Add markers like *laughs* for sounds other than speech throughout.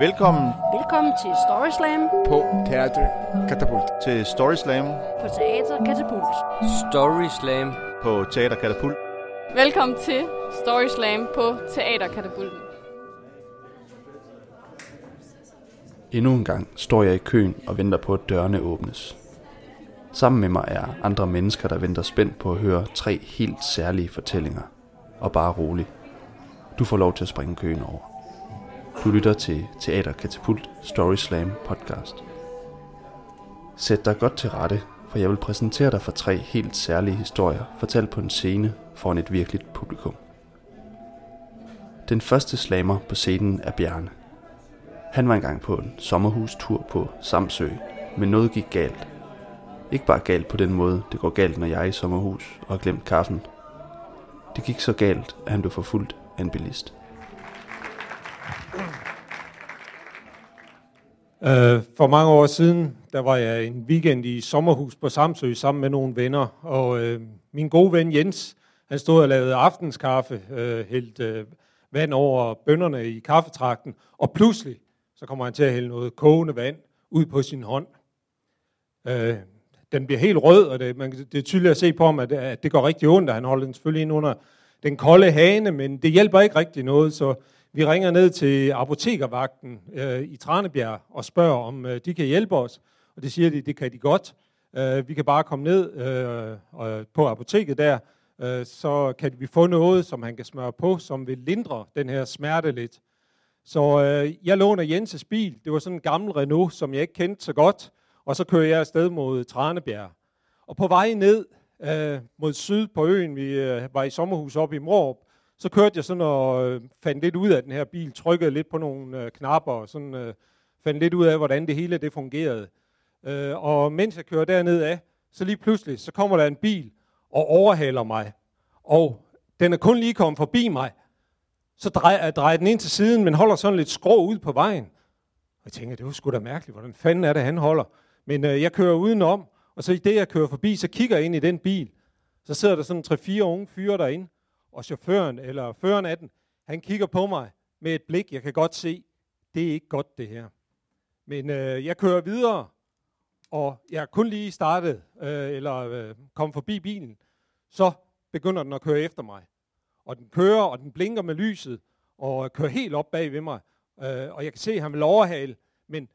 Velkommen Velkommen til Story Slam på Teater Katapult. til Story Slam på Teater Katapult. Story Slam. på Teater Katapult. Velkommen til Story Slam på Teaterkatapulten. Endnu en gang står jeg i køen og venter på, at dørene åbnes. Sammen med mig er andre mennesker, der venter spændt på at høre tre helt særlige fortællinger. Og bare rolig. Du får lov til at springe køen over. Du lytter til Teater Katapult Story Slam podcast. Sæt dig godt til rette, for jeg vil præsentere dig for tre helt særlige historier, fortalt på en scene foran et virkeligt publikum. Den første slammer på scenen er Bjarne. Han var engang på en sommerhustur på Samsø, men noget gik galt. Ikke bare galt på den måde, det går galt, når jeg er i sommerhus og har glemt kaffen. Det gik så galt, at han blev forfulgt af en bilist. Uh, for mange år siden, der var jeg en weekend i sommerhus på Samsø sammen med nogle venner, og uh, min gode ven Jens, han stod og lavede aftenskaffe, øh, uh, hældt uh, vand over bønderne i kaffetrakten, og pludselig så kommer han til at hælde noget kogende vand ud på sin hånd. Øh, den bliver helt rød, og det, man, det er tydeligt at se på ham, at, at det går rigtig ondt, og han holder den selvfølgelig ind under den kolde hane, men det hjælper ikke rigtig noget, så vi ringer ned til apotekervagten øh, i Tranebjerg og spørger, om øh, de kan hjælpe os. Og det siger de, det kan de godt. Øh, vi kan bare komme ned øh, og på apoteket der, øh, så kan vi få noget, som han kan smøre på, som vil lindre den her smerte lidt. Så øh, jeg låner Jenses bil. Det var sådan en gammel Renault, som jeg ikke kendte så godt. Og så kører jeg afsted mod Tranebjerg. Og på vej ned øh, mod syd på øen, vi øh, var i sommerhus oppe i Morup, så kørte jeg sådan og øh, fandt lidt ud af den her bil, trykkede lidt på nogle øh, knapper, og sådan, øh, fandt lidt ud af, hvordan det hele det fungerede. Øh, og mens jeg kører derned af, så lige pludselig, så kommer der en bil og overhaler mig. Og den er kun lige kommet forbi mig. Så drejer, øh, drejer den ind til siden, men holder sådan lidt skrå ud på vejen. Og jeg tænker, det var sgu da mærkeligt, hvordan fanden er det, han holder. Men øh, jeg kører udenom, og så i det, jeg kører forbi, så kigger jeg ind i den bil. Så sidder der sådan tre-fire unge fyre derinde, og chaufføren, eller føreren af den, han kigger på mig med et blik, jeg kan godt se, det er ikke godt det her. Men øh, jeg kører videre, og jeg er kun lige startet, øh, eller øh, kom forbi bilen, så begynder den at køre efter mig. Og den kører, og den blinker med lyset, og kører helt op bag ved mig. Øh, og jeg kan se, at han vil overhale, men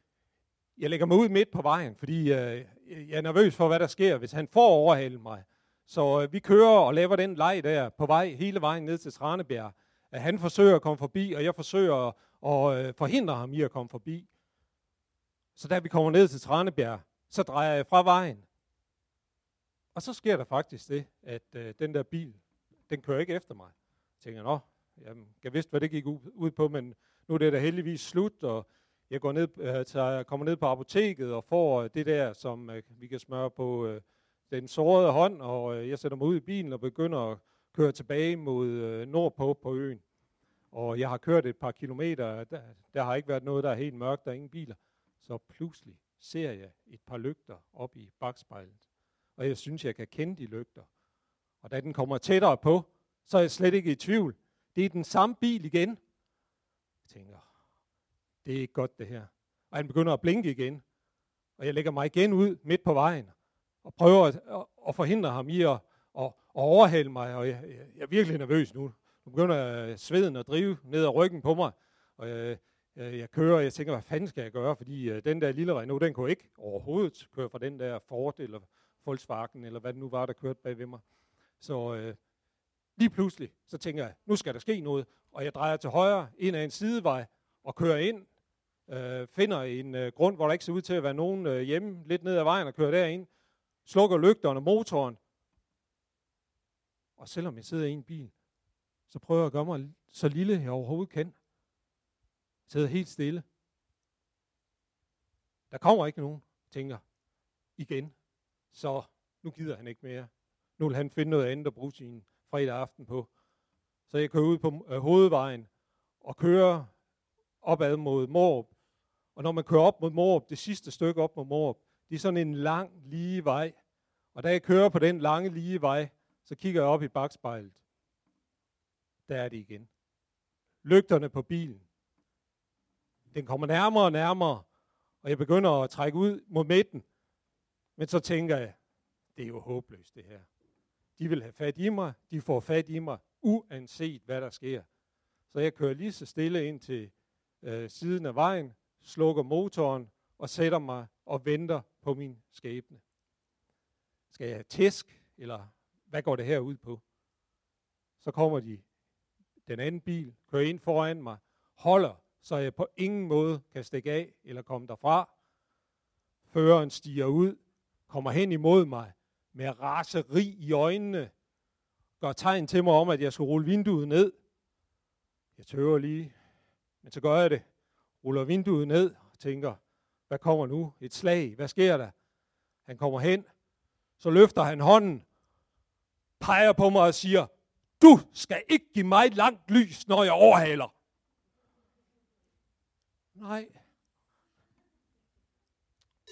jeg lægger mig ud midt på vejen, fordi øh, jeg er nervøs for, hvad der sker, hvis han får overhalet mig. Så øh, vi kører og laver den leg der på vej hele vejen ned til Tranebjerg. At han forsøger at komme forbi, og jeg forsøger at, øh, forhindre ham i at komme forbi. Så da vi kommer ned til Tranebjerg, så drejer jeg fra vejen. Og så sker der faktisk det, at øh, den der bil, den kører ikke efter mig. Jeg tænker, nå, jamen, jeg vidste, hvad det gik ud på, men nu er det da heldigvis slut, og jeg går ned, øh, tager, kommer ned på apoteket og får øh, det der, som øh, vi kan smøre på øh, den sårede hånd, og øh, jeg sætter mig ud i bilen og begynder at køre tilbage mod øh, nordpå på øen. Og jeg har kørt et par kilometer, der, der har ikke været noget, der er helt mørkt, der er ingen biler. Så pludselig ser jeg et par lygter op i bagspejlet. Og jeg synes, jeg kan kende de lygter. Og da den kommer tættere på, så er jeg slet ikke i tvivl. Det er den samme bil igen. Jeg tænker, det er ikke godt det her. Og han begynder at blinke igen. Og jeg lægger mig igen ud midt på vejen. Og prøver at, at forhindre ham i at, at, at overhale mig. Og jeg, jeg, jeg er virkelig nervøs nu. Nu begynder øh, sveden at drive ned ad ryggen på mig. Og jeg, jeg, jeg kører, og jeg tænker, hvad fanden skal jeg gøre? Fordi uh, den der lille Renault, den kunne ikke overhovedet køre fra den der Ford eller Volkswagen, eller hvad det nu var, der kørte bag ved mig. Så øh, lige pludselig, så tænker jeg, nu skal der ske noget. Og jeg drejer til højre ind ad en sidevej og kører ind øh, finder en øh, grund, hvor der ikke ser ud til at være nogen øh, hjemme, lidt ned ad vejen og kører derind. Slukker lygterne og motoren. Og selvom jeg sidder i en bil, så prøver jeg at gøre mig så lille, jeg overhovedet kan. Jeg sidder helt stille. Der kommer ikke nogen, tænker igen. Så nu gider han ikke mere. Nu vil han finde noget andet at bruge sin fredag aften på. Så jeg kører ud på øh, hovedvejen og kører opad mod Morup. Og når man kører op mod Morup, det sidste stykke op mod Morup, det er sådan en lang, lige vej. Og da jeg kører på den lange, lige vej, så kigger jeg op i bagspejlet. der er det igen. Lygterne på bilen. Den kommer nærmere og nærmere, og jeg begynder at trække ud mod midten. Men så tænker jeg, det er jo håbløst det her. De vil have fat i mig, de får fat i mig, uanset hvad der sker. Så jeg kører lige så stille ind til øh, siden af vejen, slukker motoren og sætter mig og venter på min skæbne. Skal jeg have tæsk, eller hvad går det her ud på? Så kommer de, den anden bil, kører ind foran mig, holder, så jeg på ingen måde kan stikke af eller komme derfra. Føreren stiger ud, kommer hen imod mig med raseri i øjnene, gør tegn til mig om, at jeg skal rulle vinduet ned. Jeg tøver lige, men så gør jeg det. Ruller vinduet ned og tænker, hvad kommer nu? Et slag. Hvad sker der? Han kommer hen. Så løfter han hånden, peger på mig og siger, du skal ikke give mig langt lys, når jeg overhaler. Nej.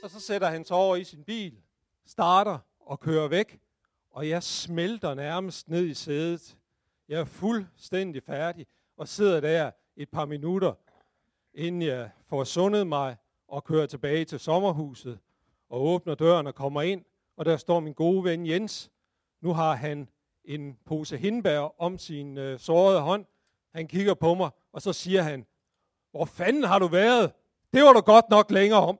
Og så sætter han sig over i sin bil, starter og kører væk, og jeg smelter nærmest ned i sædet. Jeg er fuldstændig færdig og sidder der et par minutter, inden jeg får sundet mig og kører tilbage til sommerhuset og åbner døren og kommer ind, og der står min gode ven Jens. Nu har han en pose hindbær om sin øh, sårede hånd. Han kigger på mig, og så siger han, hvor fanden har du været? Det var du godt nok længere om.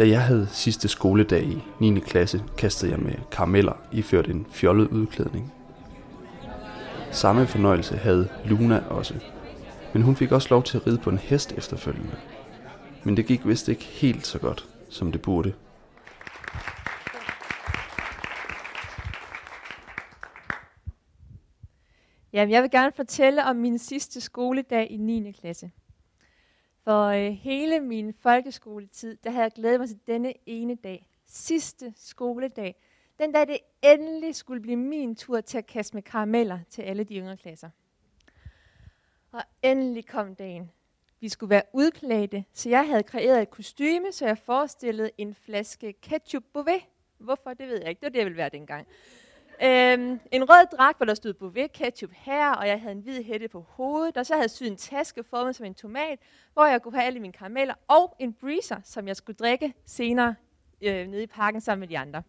Da jeg havde sidste skoledag i 9. klasse, kastede jeg med karameller iført en fjollet udklædning. Samme fornøjelse havde Luna også, men hun fik også lov til at ride på en hest efterfølgende. Men det gik vist ikke helt så godt, som det burde. Jamen, jeg vil gerne fortælle om min sidste skoledag i 9. klasse. For øh, hele min folkeskoletid, der havde jeg glædet mig til denne ene dag. Sidste skoledag. Den dag det endelig skulle blive min tur til at kaste med karameller til alle de yngre klasser. Og endelig kom dagen. Vi skulle være udklædte, så jeg havde kreeret et kostyme, så jeg forestillede en flaske ketchup Bouvet. Hvorfor, det ved jeg ikke. Det var det, jeg ville være dengang. Øhm, en rød dragt, hvor der stod Bouvet ketchup her, og jeg havde en hvid hætte på hovedet, og så havde jeg syet en taske formet som en tomat, hvor jeg kunne have alle mine karameller, og en breezer, som jeg skulle drikke senere øh, nede i parken sammen med de andre.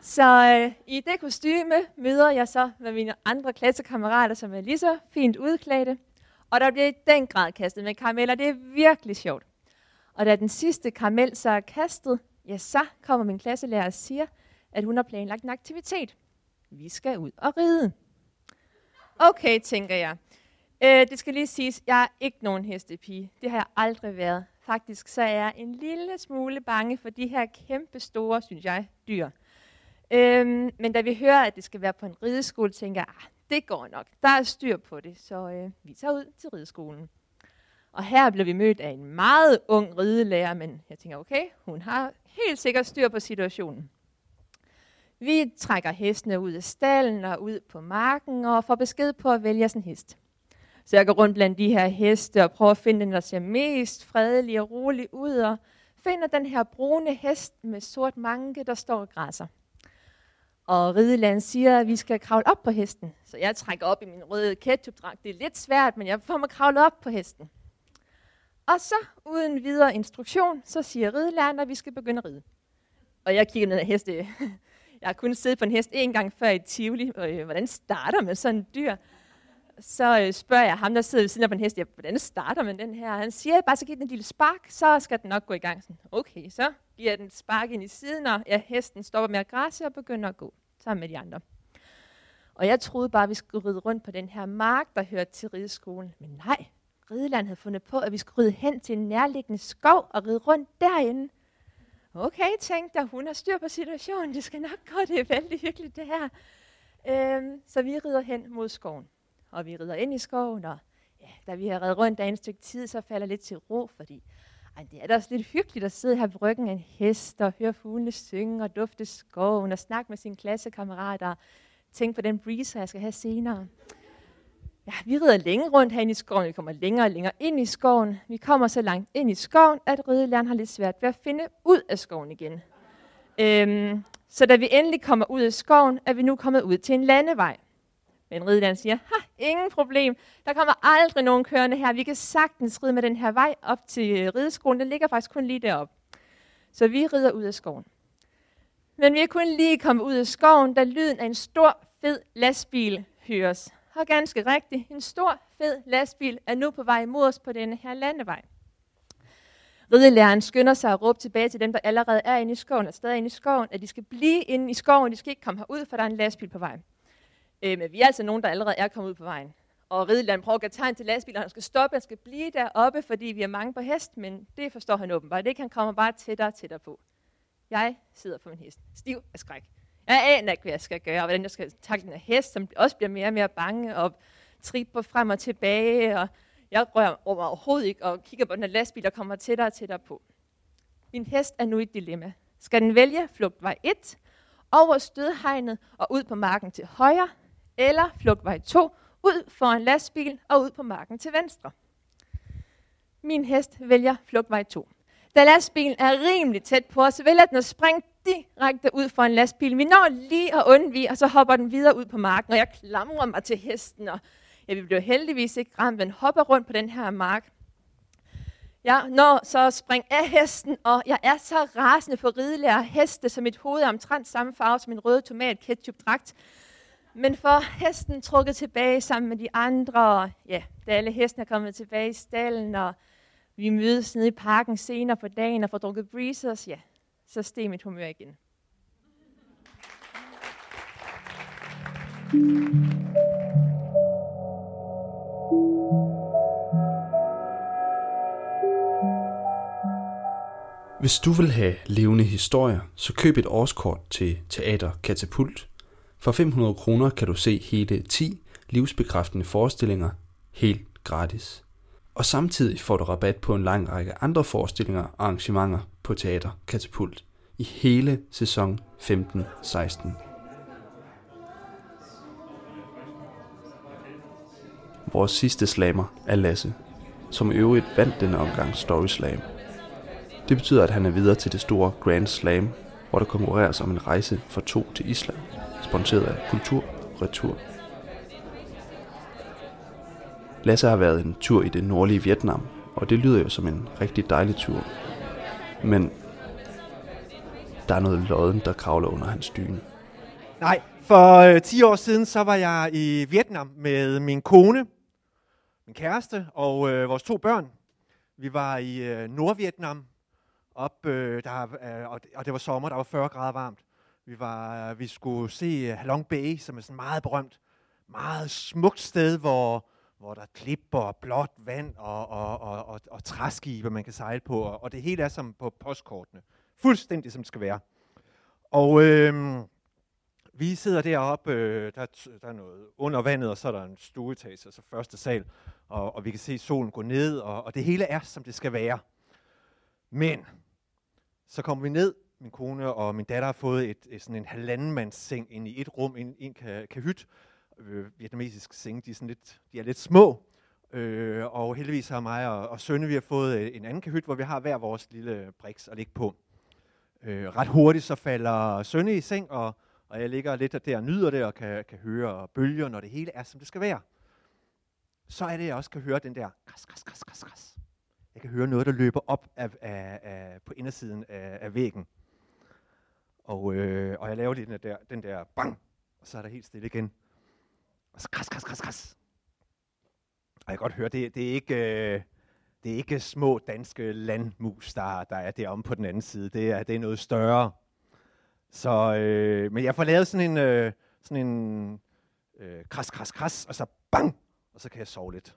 Så øh, i det kostyme møder jeg så med mine andre klassekammerater, som er lige så fint udklædte, og der bliver i den grad kastet med karameller. Det er virkelig sjovt. Og da den sidste karamel så er kastet, ja, så kommer min klasselærer og siger, at hun har planlagt en aktivitet. Vi skal ud og ride. Okay, tænker jeg. Øh, det skal lige siges, jeg er ikke nogen hestepige. Det har jeg aldrig været. Faktisk så er jeg en lille smule bange for de her kæmpe store, synes jeg, dyr. Øhm, men da vi hører, at det skal være på en rideskole, tænker jeg, ah, det går nok. Der er styr på det, så øh, vi tager ud til rideskolen. Og her blev vi mødt af en meget ung ridelærer, men jeg tænker, okay, hun har helt sikkert styr på situationen. Vi trækker hestene ud af stallen og ud på marken og får besked på at vælge sådan en hest. Så jeg går rundt blandt de her heste og prøver at finde den, der ser mest fredelig og rolig ud, og finder den her brune hest med sort manke, der står og græsser. Og rideland siger, at vi skal kravle op på hesten. Så jeg trækker op i min røde ketchupdragt. Det er lidt svært, men jeg får mig kravlet op på hesten. Og så, uden videre instruktion, så siger Rideland, at vi skal begynde at ride. Og jeg kigger ned af heste. *laughs* Jeg har kun siddet på en hest en gang før i Tivoli. Og, øh, hvordan starter man sådan en dyr? Så øh, spørger jeg ham, der sidder ved siden af på en hest, ja, hvordan starter man den her? Han siger, bare så giv den en lille spark, så skal den nok gå i gang. Sådan, okay, så giver den spark ind i siden, og ja, hesten stopper med at græsse og begynder at gå sammen med de andre. Og jeg troede bare, at vi skulle ride rundt på den her mark, der hørte til rideskolen. Men nej, Rideland havde fundet på, at vi skulle ride hen til en nærliggende skov og ride rundt derinde. Okay, tænkte dig, hun har styr på situationen, det skal nok gå, det er vældig hyggeligt det her. Øhm, så vi rider hen mod skoven, og vi rider ind i skoven, og ja, da vi har reddet rundt der en stykke tid, så falder lidt til ro, fordi ej, det er da også lidt hyggeligt at sidde her på ryggen af en hest og høre fuglene synge og dufte skoven og snakke med sine klassekammerater og tænke på den breezer, jeg skal have senere. Ja, vi rider længe rundt herinde i skoven. Vi kommer længere og længere ind i skoven. Vi kommer så langt ind i skoven, at ridelæreren har lidt svært ved at finde ud af skoven igen. Øhm, så da vi endelig kommer ud af skoven, er vi nu kommet ud til en landevej. Men ridelæreren siger, ha, ingen problem. Der kommer aldrig nogen kørende her. Vi kan sagtens ride med den her vej op til øh, rideskolen. Den ligger faktisk kun lige deroppe. Så vi rider ud af skoven. Men vi er kun lige kommet ud af skoven, da lyden af en stor, fed lastbil høres. Og ganske rigtigt, en stor, fed lastbil er nu på vej mod os på denne her landevej. Ridelæreren skynder sig at råbe tilbage til dem, der allerede er inde i skoven, og stadig inde i skoven, at de skal blive inde i skoven, de skal ikke komme herud, for der er en lastbil på vej. Øh, men vi er altså nogen, der allerede er kommet ud på vejen. Og ridelæreren prøver at give tegn til lastbilen, han skal stoppe, han skal blive deroppe, fordi vi er mange på hest, men det forstår han åbenbart ikke. Han kommer bare tættere og tættere på. Jeg sidder på min hest, stiv af skræk. Jeg aner ikke, hvad jeg skal gøre, og hvordan jeg skal takle den her hest, som også bliver mere og mere bange, og tripper frem og tilbage, og jeg rører mig overhovedet ikke, og kigger på den her lastbil, der kommer tættere og tættere på. Min hest er nu i et dilemma. Skal den vælge flugtvej 1, over stødhegnet og ud på marken til højre, eller flugtvej 2, ud foran lastbil og ud på marken til venstre? Min hest vælger flugtvej 2. Da lastbilen er rimelig tæt på os, vælger den at springe direkte ud for en lastbil. Vi når lige at undvige, og så hopper den videre ud på marken, og jeg klamrer mig til hesten, og ja, vi bliver heldigvis ikke ramt, men hopper rundt på den her mark. Jeg når så at springe af hesten, og jeg er så rasende på ridelærer heste, som mit hoved er omtrent samme farve som min røde tomat ketchup dragt. Men for hesten trukket tilbage sammen med de andre, og ja, da alle hesten er kommet tilbage i stallen, og vi mødes nede i parken senere på dagen og får drukket breezers, ja, så steg mit humør igen. Hvis du vil have levende historier, så køb et årskort til Teater Katapult. For 500 kroner kan du se hele 10 livsbekræftende forestillinger helt gratis. Og samtidig får du rabat på en lang række andre forestillinger og arrangementer på Teater Katapult i hele sæson 15-16. Vores sidste slammer er Lasse, som i øvrigt vandt denne omgang Story Slam. Det betyder, at han er videre til det store Grand Slam, hvor der konkurreres om en rejse for to til Island, sponsoreret af Kultur Retur. Lasse har været en tur i det nordlige Vietnam, og det lyder jo som en rigtig dejlig tur. Men der er noget lodden, der kravler under hans dyne. Nej, for øh, 10 år siden, så var jeg i Vietnam med min kone, min kæreste og øh, vores to børn. Vi var i øh, Nordvietnam, op, øh, der, øh, og, og det var sommer, der var 40 grader varmt. Vi, var, øh, vi skulle se øh, Halong Bay, som er sådan meget berømt, meget smukt sted, hvor, hvor der er klipper og blåt vand og, og, og, og, og træskibe, man kan sejle på, og, og det hele er som på postkortene. Fuldstændig som det skal være. Og øh, vi sidder deroppe, øh, der, der er noget under vandet, og så er der en stueetage, altså første sal, og, og vi kan se solen gå ned, og, og det hele er, som det skal være. Men så kommer vi ned, min kone og min datter har fået et, et sådan en halvandenmands seng ind i et rum, en, en kahyt. Øh, vietnamesiske seng, de er, sådan lidt, de er lidt små. Øh, og heldigvis har mig og, og Sønne, vi har fået øh, en anden kahyt, hvor vi har hver vores lille briks at ligge på. Øh, ret hurtigt så falder Sønne i seng, og, og jeg ligger lidt der og nyder det, og kan, kan høre bølger, når det hele er, som det skal være. Så er det, jeg også kan høre den der kras, kras, kras, kras, kras. Jeg kan høre noget, der løber op af, af, af, på indersiden af, af væggen. Og, øh, og jeg laver lige den der, den der bang, og så er der helt stille igen. Og så kras, kras, kras, kras. Og jeg kan godt høre, det, det er ikke... Øh, det er ikke små danske landmus, der, der er deromme på den anden side. Det er, det er noget større. Så, øh, men jeg får lavet sådan en, øh, sådan en øh, kras, kras, kras, og så bang, og så kan jeg sove lidt.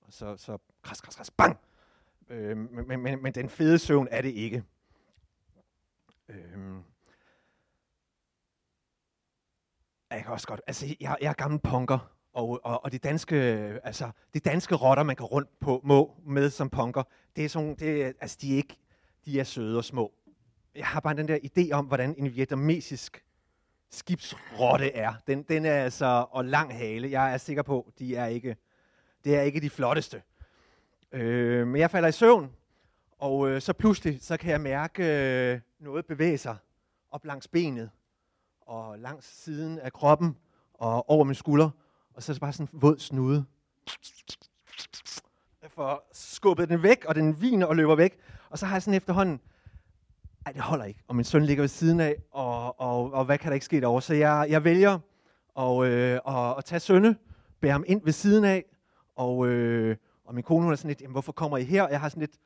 Og så, så kras, kras, kras, bang. Øh, men, men, men den fede søvn er det ikke. Jeg kan også godt, altså jeg, jeg er gammel punker, og, og, og de danske, øh, altså de danske rotter, man kan rundt på må med som punker, det er sådan, det, altså de er ikke, de er søde og små. Jeg har bare den der idé om, hvordan en vietnamesisk skibsrotte er. Den, den er altså, og lang hale. Jeg er sikker på, de er ikke, det er ikke de flotteste. Øh, men jeg falder i søvn, og øh, så pludselig, så kan jeg mærke øh, noget bevæge sig op langs benet, og langs siden af kroppen, og over min skulder, og så er det bare sådan en våd snude. Jeg får skubbet den væk, og den viner og løber væk, og så har jeg sådan efterhånden, ej, det holder ikke, og min søn ligger ved siden af, og, og, og hvad kan der ikke ske derovre? Så jeg, jeg vælger at, øh, at, at tage sønne, bære ham ind ved siden af, og, øh, og min kone hun er sådan lidt, jamen, hvorfor kommer I her? Jeg har sådan lidt,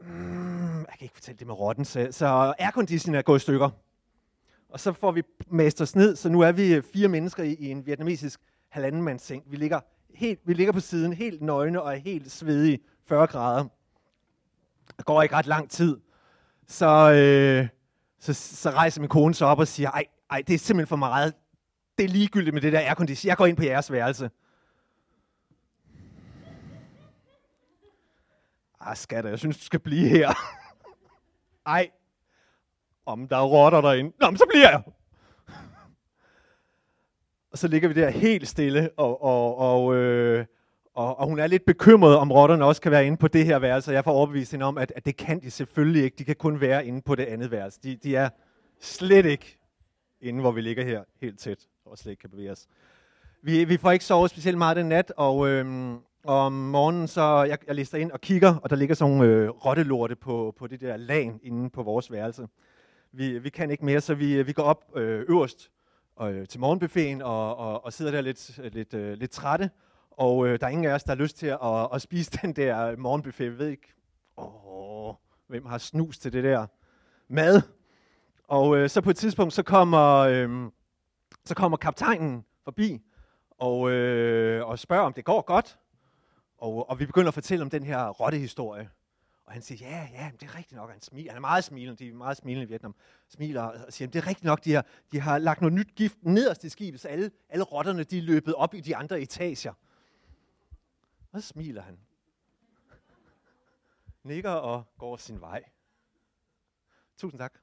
mm, jeg kan ikke fortælle det med rotten, så, så airconditionen er gået i stykker. Og så får vi mast os ned, så nu er vi øh, fire mennesker i, i en vietnamesisk halvandenmandsseng. Vi ligger, helt, vi ligger på siden, helt nøgne og er helt svedige, 40 grader. Der går ikke ret lang tid. Så, øh, så, så rejser min kone sig op og siger, ej, ej, det er simpelthen for meget. Det er ligegyldigt med det der aircondition. Jeg går ind på jeres værelse. Ah, skatter, jeg synes, du skal blive her. *laughs* Ej, om der er rotter derinde. Nå, men så bliver jeg. og så ligger vi der helt stille, og, og, og, øh, og, og hun er lidt bekymret, om rotterne også kan være inde på det her værelse. Jeg får overbevist hende om, at, at det kan de selvfølgelig ikke. De kan kun være inde på det andet værelse. De, de er slet ikke inde, hvor vi ligger her helt tæt, og slet ikke kan bevæge os. Vi, vi får ikke sovet specielt meget den nat, og, Øh, og om morgenen, så jeg, jeg lister ind og kigger, og der ligger sådan nogle øh, rottelorte på, på det der lag inde på vores værelse. Vi, vi kan ikke mere, så vi, vi går op øh, øverst øh, til morgenbuffeten og, og, og sidder der lidt, lidt, øh, lidt trætte. Og øh, der er ingen af os, der har lyst til at, at, at spise den der morgenbuffet. Vi ved ikke, åh, hvem har snus til det der mad. Og øh, så på et tidspunkt, så kommer, øh, så kommer kaptajnen forbi og, øh, og spørger, om det går godt. Og, og vi begynder at fortælle om den her rottehistorie. Og han siger, ja, ja, det er rigtigt nok. Han, smiler. han er meget smilende, de er meget smilende i Vietnam. Smiler og siger, det er rigtigt nok, de har, de har lagt noget nyt gift nederst i skibet, så alle, alle rotterne de er løbet op i de andre etager. Og så smiler han. Nikker og går sin vej. Tusind tak.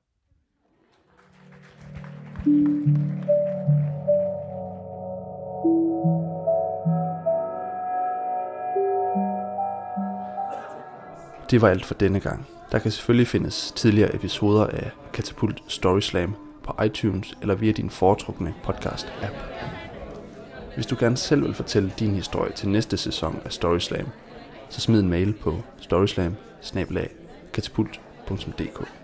Det var alt for denne gang. Der kan selvfølgelig findes tidligere episoder af Katapult Story Slam på iTunes eller via din foretrukne podcast-app. Hvis du gerne selv vil fortælle din historie til næste sæson af Story Slam, så smid en mail på storyslam katapult.dk.